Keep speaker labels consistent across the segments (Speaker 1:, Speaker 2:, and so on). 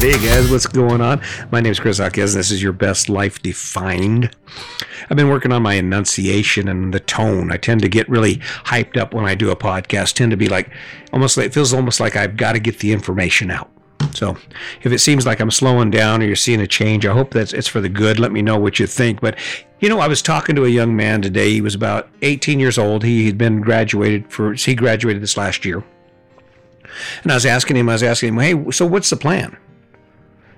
Speaker 1: Hey guys, what's going on? My name is Chris Hawkes, and this is your best life defined. I've been working on my enunciation and the tone. I tend to get really hyped up when I do a podcast. Tend to be like almost like it feels almost like I've got to get the information out. So if it seems like I'm slowing down or you're seeing a change, I hope that it's for the good. Let me know what you think. But you know, I was talking to a young man today. He was about 18 years old. He had been graduated for he graduated this last year. And I was asking him, I was asking him, hey, so what's the plan?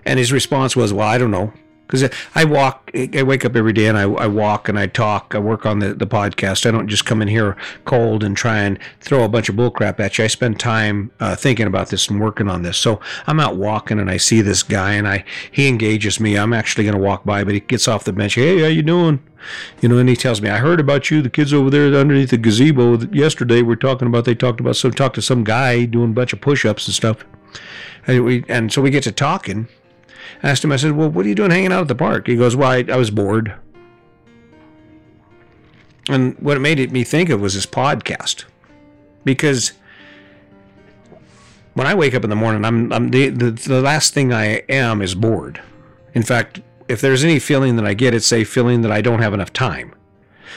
Speaker 1: And his response was, well, I don't know because I walk, I wake up every day and I, I walk and I talk. I work on the, the podcast. I don't just come in here cold and try and throw a bunch of bullcrap at you. I spend time uh, thinking about this and working on this. So I'm out walking and I see this guy and I he engages me. I'm actually going to walk by, but he gets off the bench. Hey, how you doing? You know, and he tells me, I heard about you. The kids over there underneath the gazebo yesterday were talking about. They talked about so talked to some guy doing a bunch of push-ups and stuff. And we and so we get to talking Asked him, I said, Well, what are you doing hanging out at the park? He goes, Well, I, I was bored. And what it made me think of was this podcast. Because when I wake up in the morning, I'm, I'm the, the, the last thing I am is bored. In fact, if there's any feeling that I get, it's a feeling that I don't have enough time.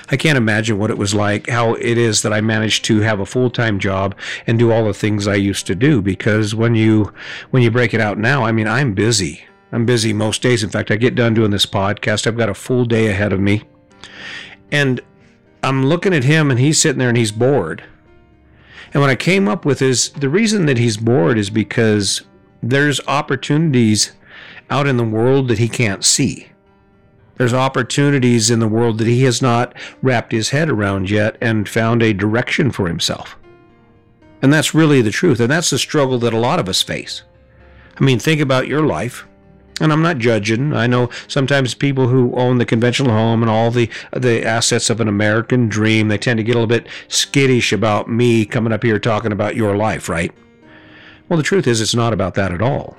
Speaker 1: I can't imagine what it was like, how it is that I managed to have a full-time job and do all the things I used to do because when you when you break it out now, I mean, I'm busy. I'm busy most days. In fact, I get done doing this podcast. I've got a full day ahead of me. And I'm looking at him and he's sitting there and he's bored. And what I came up with is the reason that he's bored is because there's opportunities out in the world that he can't see. There's opportunities in the world that he has not wrapped his head around yet and found a direction for himself. And that's really the truth. And that's the struggle that a lot of us face. I mean, think about your life and I'm not judging. I know sometimes people who own the conventional home and all the the assets of an American dream, they tend to get a little bit skittish about me coming up here talking about your life, right? Well, the truth is it's not about that at all.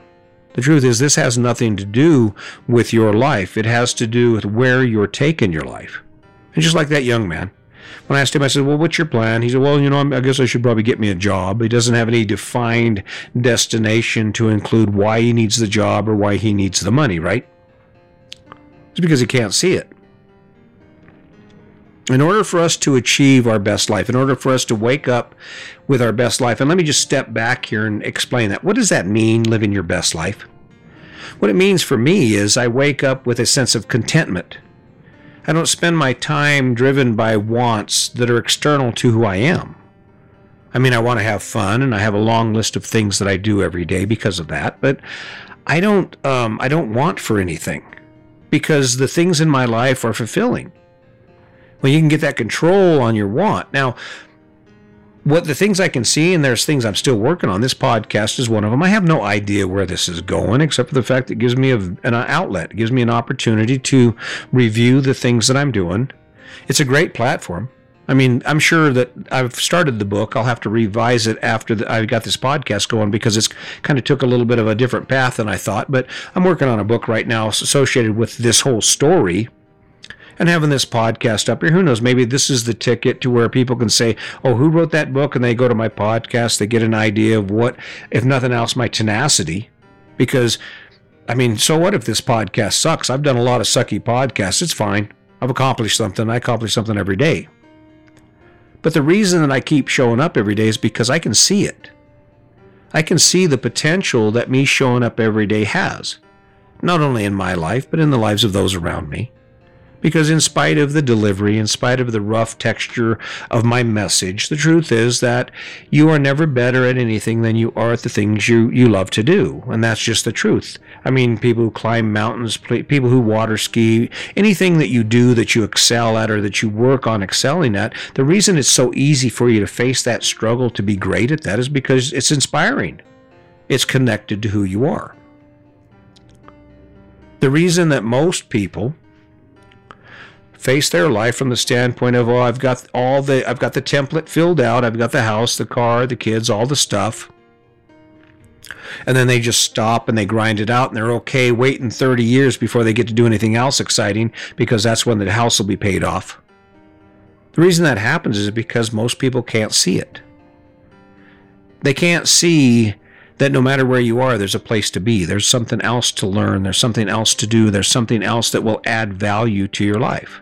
Speaker 1: The truth is this has nothing to do with your life. It has to do with where you're taking your life. And just like that young man, when I asked him, I said, Well, what's your plan? He said, Well, you know, I guess I should probably get me a job. He doesn't have any defined destination to include why he needs the job or why he needs the money, right? It's because he can't see it. In order for us to achieve our best life, in order for us to wake up with our best life, and let me just step back here and explain that. What does that mean, living your best life? What it means for me is I wake up with a sense of contentment I don't spend my time driven by wants that are external to who I am. I mean, I want to have fun, and I have a long list of things that I do every day because of that. But I don't, um, I don't want for anything because the things in my life are fulfilling. Well, you can get that control on your want. Now, what the things I can see, and there's things I'm still working on. This podcast is one of them. I have no idea where this is going, except for the fact it gives me a, an outlet, it gives me an opportunity to review the things that I'm doing. It's a great platform. I mean, I'm sure that I've started the book. I'll have to revise it after the, I got this podcast going because it's kind of took a little bit of a different path than I thought. But I'm working on a book right now associated with this whole story and having this podcast up here, who knows? Maybe this is the ticket to where people can say, "Oh, who wrote that book?" and they go to my podcast, they get an idea of what, if nothing else, my tenacity, because. I mean, so what if this podcast sucks? I've done a lot of sucky podcasts. It's fine. I've accomplished something. I accomplish something every day. But the reason that I keep showing up every day is because I can see it. I can see the potential that me showing up every day has, not only in my life, but in the lives of those around me. Because, in spite of the delivery, in spite of the rough texture of my message, the truth is that you are never better at anything than you are at the things you, you love to do. And that's just the truth. I mean, people who climb mountains, people who water ski, anything that you do that you excel at or that you work on excelling at, the reason it's so easy for you to face that struggle to be great at that is because it's inspiring. It's connected to who you are. The reason that most people face their life from the standpoint of, oh, I've got all the I've got the template filled out, I've got the house, the car, the kids, all the stuff. And then they just stop and they grind it out and they're okay waiting 30 years before they get to do anything else exciting because that's when the house will be paid off. The reason that happens is because most people can't see it. They can't see that no matter where you are, there's a place to be. There's something else to learn. There's something else to do. There's something else that will add value to your life.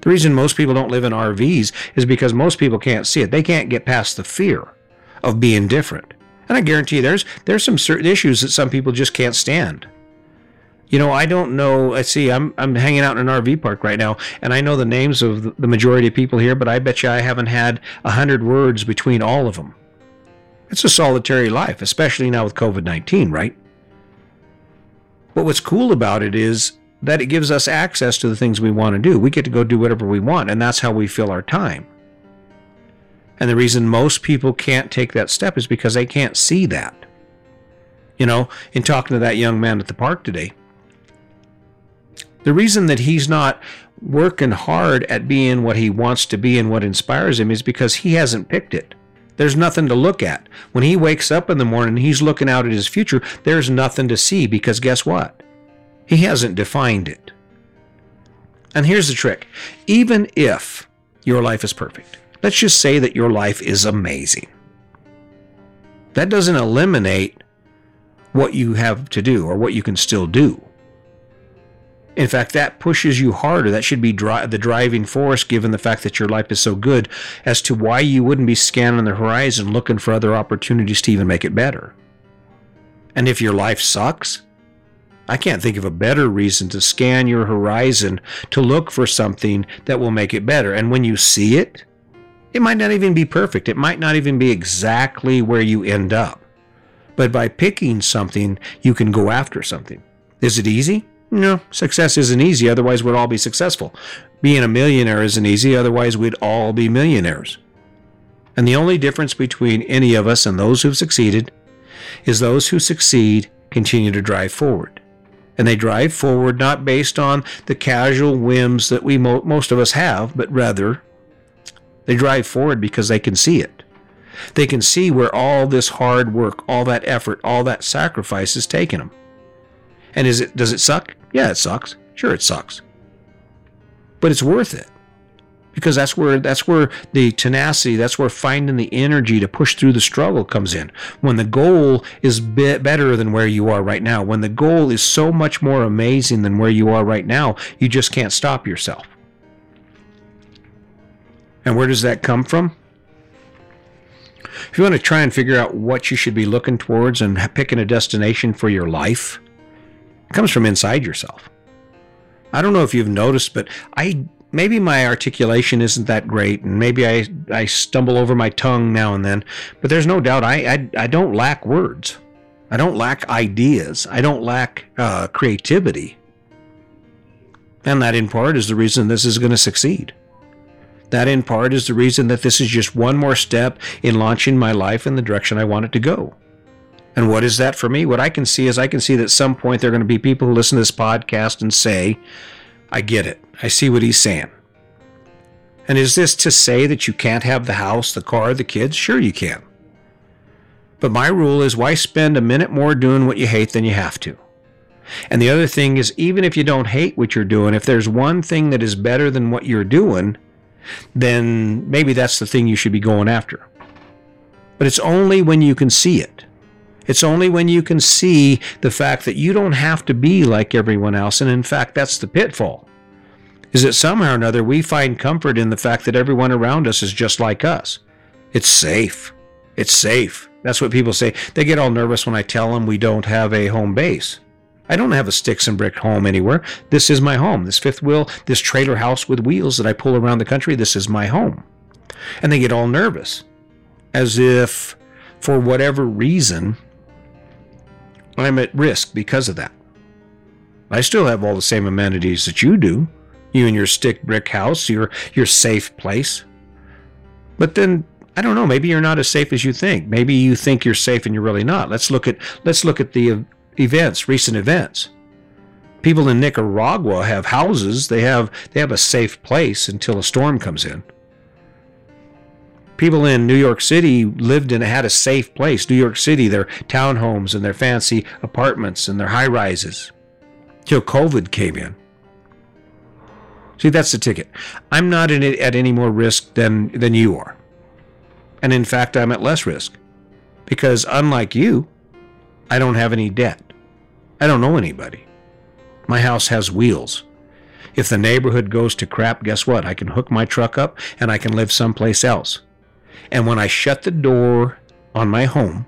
Speaker 1: The reason most people don't live in RVs is because most people can't see it. They can't get past the fear of being different. And I guarantee you there's there's some certain issues that some people just can't stand. You know, I don't know. I see. I'm I'm hanging out in an RV park right now, and I know the names of the majority of people here, but I bet you I haven't had a hundred words between all of them. It's a solitary life, especially now with COVID nineteen, right? But what's cool about it is that it gives us access to the things we want to do. We get to go do whatever we want, and that's how we fill our time. And the reason most people can't take that step is because they can't see that. You know, in talking to that young man at the park today, the reason that he's not working hard at being what he wants to be and what inspires him is because he hasn't picked it. There's nothing to look at. When he wakes up in the morning, he's looking out at his future. There's nothing to see because guess what? He hasn't defined it. And here's the trick even if your life is perfect, let's just say that your life is amazing. That doesn't eliminate what you have to do or what you can still do. In fact, that pushes you harder. That should be dri- the driving force, given the fact that your life is so good, as to why you wouldn't be scanning the horizon looking for other opportunities to even make it better. And if your life sucks, I can't think of a better reason to scan your horizon to look for something that will make it better. And when you see it, it might not even be perfect. It might not even be exactly where you end up. But by picking something, you can go after something. Is it easy? No, success isn't easy, otherwise, we'd all be successful. Being a millionaire isn't easy, otherwise, we'd all be millionaires. And the only difference between any of us and those who've succeeded is those who succeed continue to drive forward. And they drive forward not based on the casual whims that we mo- most of us have, but rather they drive forward because they can see it. They can see where all this hard work, all that effort, all that sacrifice is taking them. And is it does it suck? Yeah, it sucks. Sure it sucks. But it's worth it. Because that's where that's where the tenacity, that's where finding the energy to push through the struggle comes in. When the goal is bit better than where you are right now, when the goal is so much more amazing than where you are right now, you just can't stop yourself. And where does that come from? If you want to try and figure out what you should be looking towards and picking a destination for your life, it comes from inside yourself. I don't know if you've noticed, but I maybe my articulation isn't that great, and maybe I I stumble over my tongue now and then. But there's no doubt I I, I don't lack words. I don't lack ideas. I don't lack uh, creativity. And that in part is the reason this is going to succeed. That in part is the reason that this is just one more step in launching my life in the direction I want it to go. And what is that for me? What I can see is I can see that at some point there are going to be people who listen to this podcast and say, I get it. I see what he's saying. And is this to say that you can't have the house, the car, the kids? Sure, you can. But my rule is why spend a minute more doing what you hate than you have to? And the other thing is, even if you don't hate what you're doing, if there's one thing that is better than what you're doing, then maybe that's the thing you should be going after. But it's only when you can see it. It's only when you can see the fact that you don't have to be like everyone else. And in fact, that's the pitfall. Is that somehow or another we find comfort in the fact that everyone around us is just like us. It's safe. It's safe. That's what people say. They get all nervous when I tell them we don't have a home base. I don't have a sticks and brick home anywhere. This is my home. This fifth wheel, this trailer house with wheels that I pull around the country, this is my home. And they get all nervous as if for whatever reason I'm at risk because of that. I still have all the same amenities that you do. You and your stick brick house, your your safe place. But then I don't know, maybe you're not as safe as you think. Maybe you think you're safe and you're really not. Let's look at let's look at the events, recent events. People in Nicaragua have houses, they have they have a safe place until a storm comes in people in New York City lived and had a safe place. New York City, their townhomes and their fancy apartments and their high rises. Till COVID came in. See, that's the ticket. I'm not at any more risk than, than you are. And in fact, I'm at less risk. Because unlike you, I don't have any debt. I don't know anybody. My house has wheels. If the neighborhood goes to crap, guess what? I can hook my truck up and I can live someplace else. And when I shut the door on my home,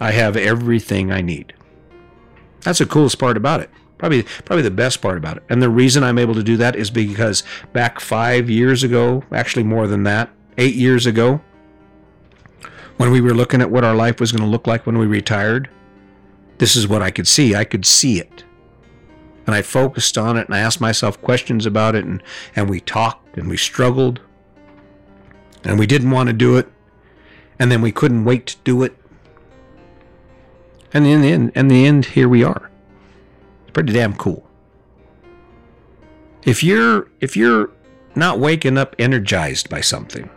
Speaker 1: I have everything I need. That's the coolest part about it. Probably, probably the best part about it. And the reason I'm able to do that is because back five years ago, actually more than that, eight years ago, when we were looking at what our life was going to look like when we retired, this is what I could see. I could see it. And I focused on it and I asked myself questions about it and, and we talked and we struggled and we didn't want to do it and then we couldn't wait to do it. And in the end, in the end here we are. It's pretty damn cool. If you're if you're not waking up energized by something,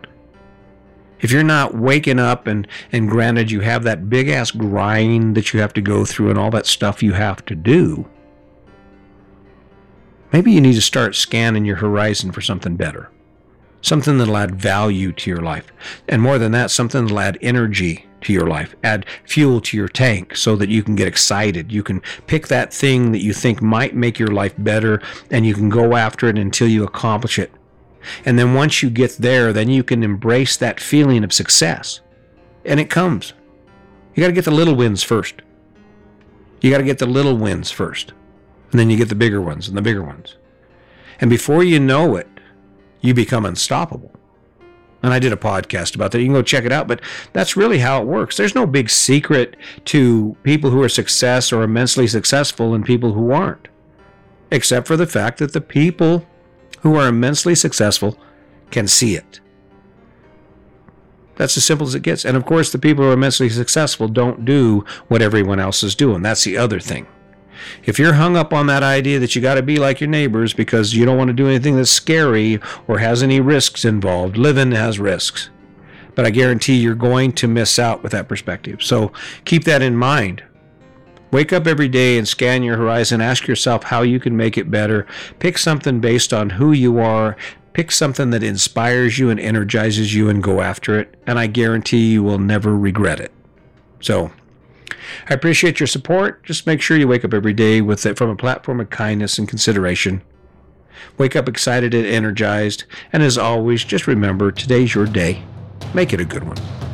Speaker 1: if you're not waking up and and granted you have that big ass grind that you have to go through and all that stuff you have to do, maybe you need to start scanning your horizon for something better. Something that'll add value to your life. And more than that, something that'll add energy to your life, add fuel to your tank so that you can get excited. You can pick that thing that you think might make your life better and you can go after it until you accomplish it. And then once you get there, then you can embrace that feeling of success. And it comes. You got to get the little wins first. You got to get the little wins first. And then you get the bigger ones and the bigger ones. And before you know it, you become unstoppable. And I did a podcast about that. You can go check it out, but that's really how it works. There's no big secret to people who are success or immensely successful and people who aren't, except for the fact that the people who are immensely successful can see it. That's as simple as it gets. And of course, the people who are immensely successful don't do what everyone else is doing. That's the other thing. If you're hung up on that idea that you got to be like your neighbors because you don't want to do anything that's scary or has any risks involved, living has risks. But I guarantee you're going to miss out with that perspective. So keep that in mind. Wake up every day and scan your horizon. Ask yourself how you can make it better. Pick something based on who you are. Pick something that inspires you and energizes you and go after it. And I guarantee you will never regret it. So I appreciate your support. Just make sure you wake up every day with it from a platform of kindness and consideration. Wake up excited and energized. And as always, just remember today's your day. Make it a good one.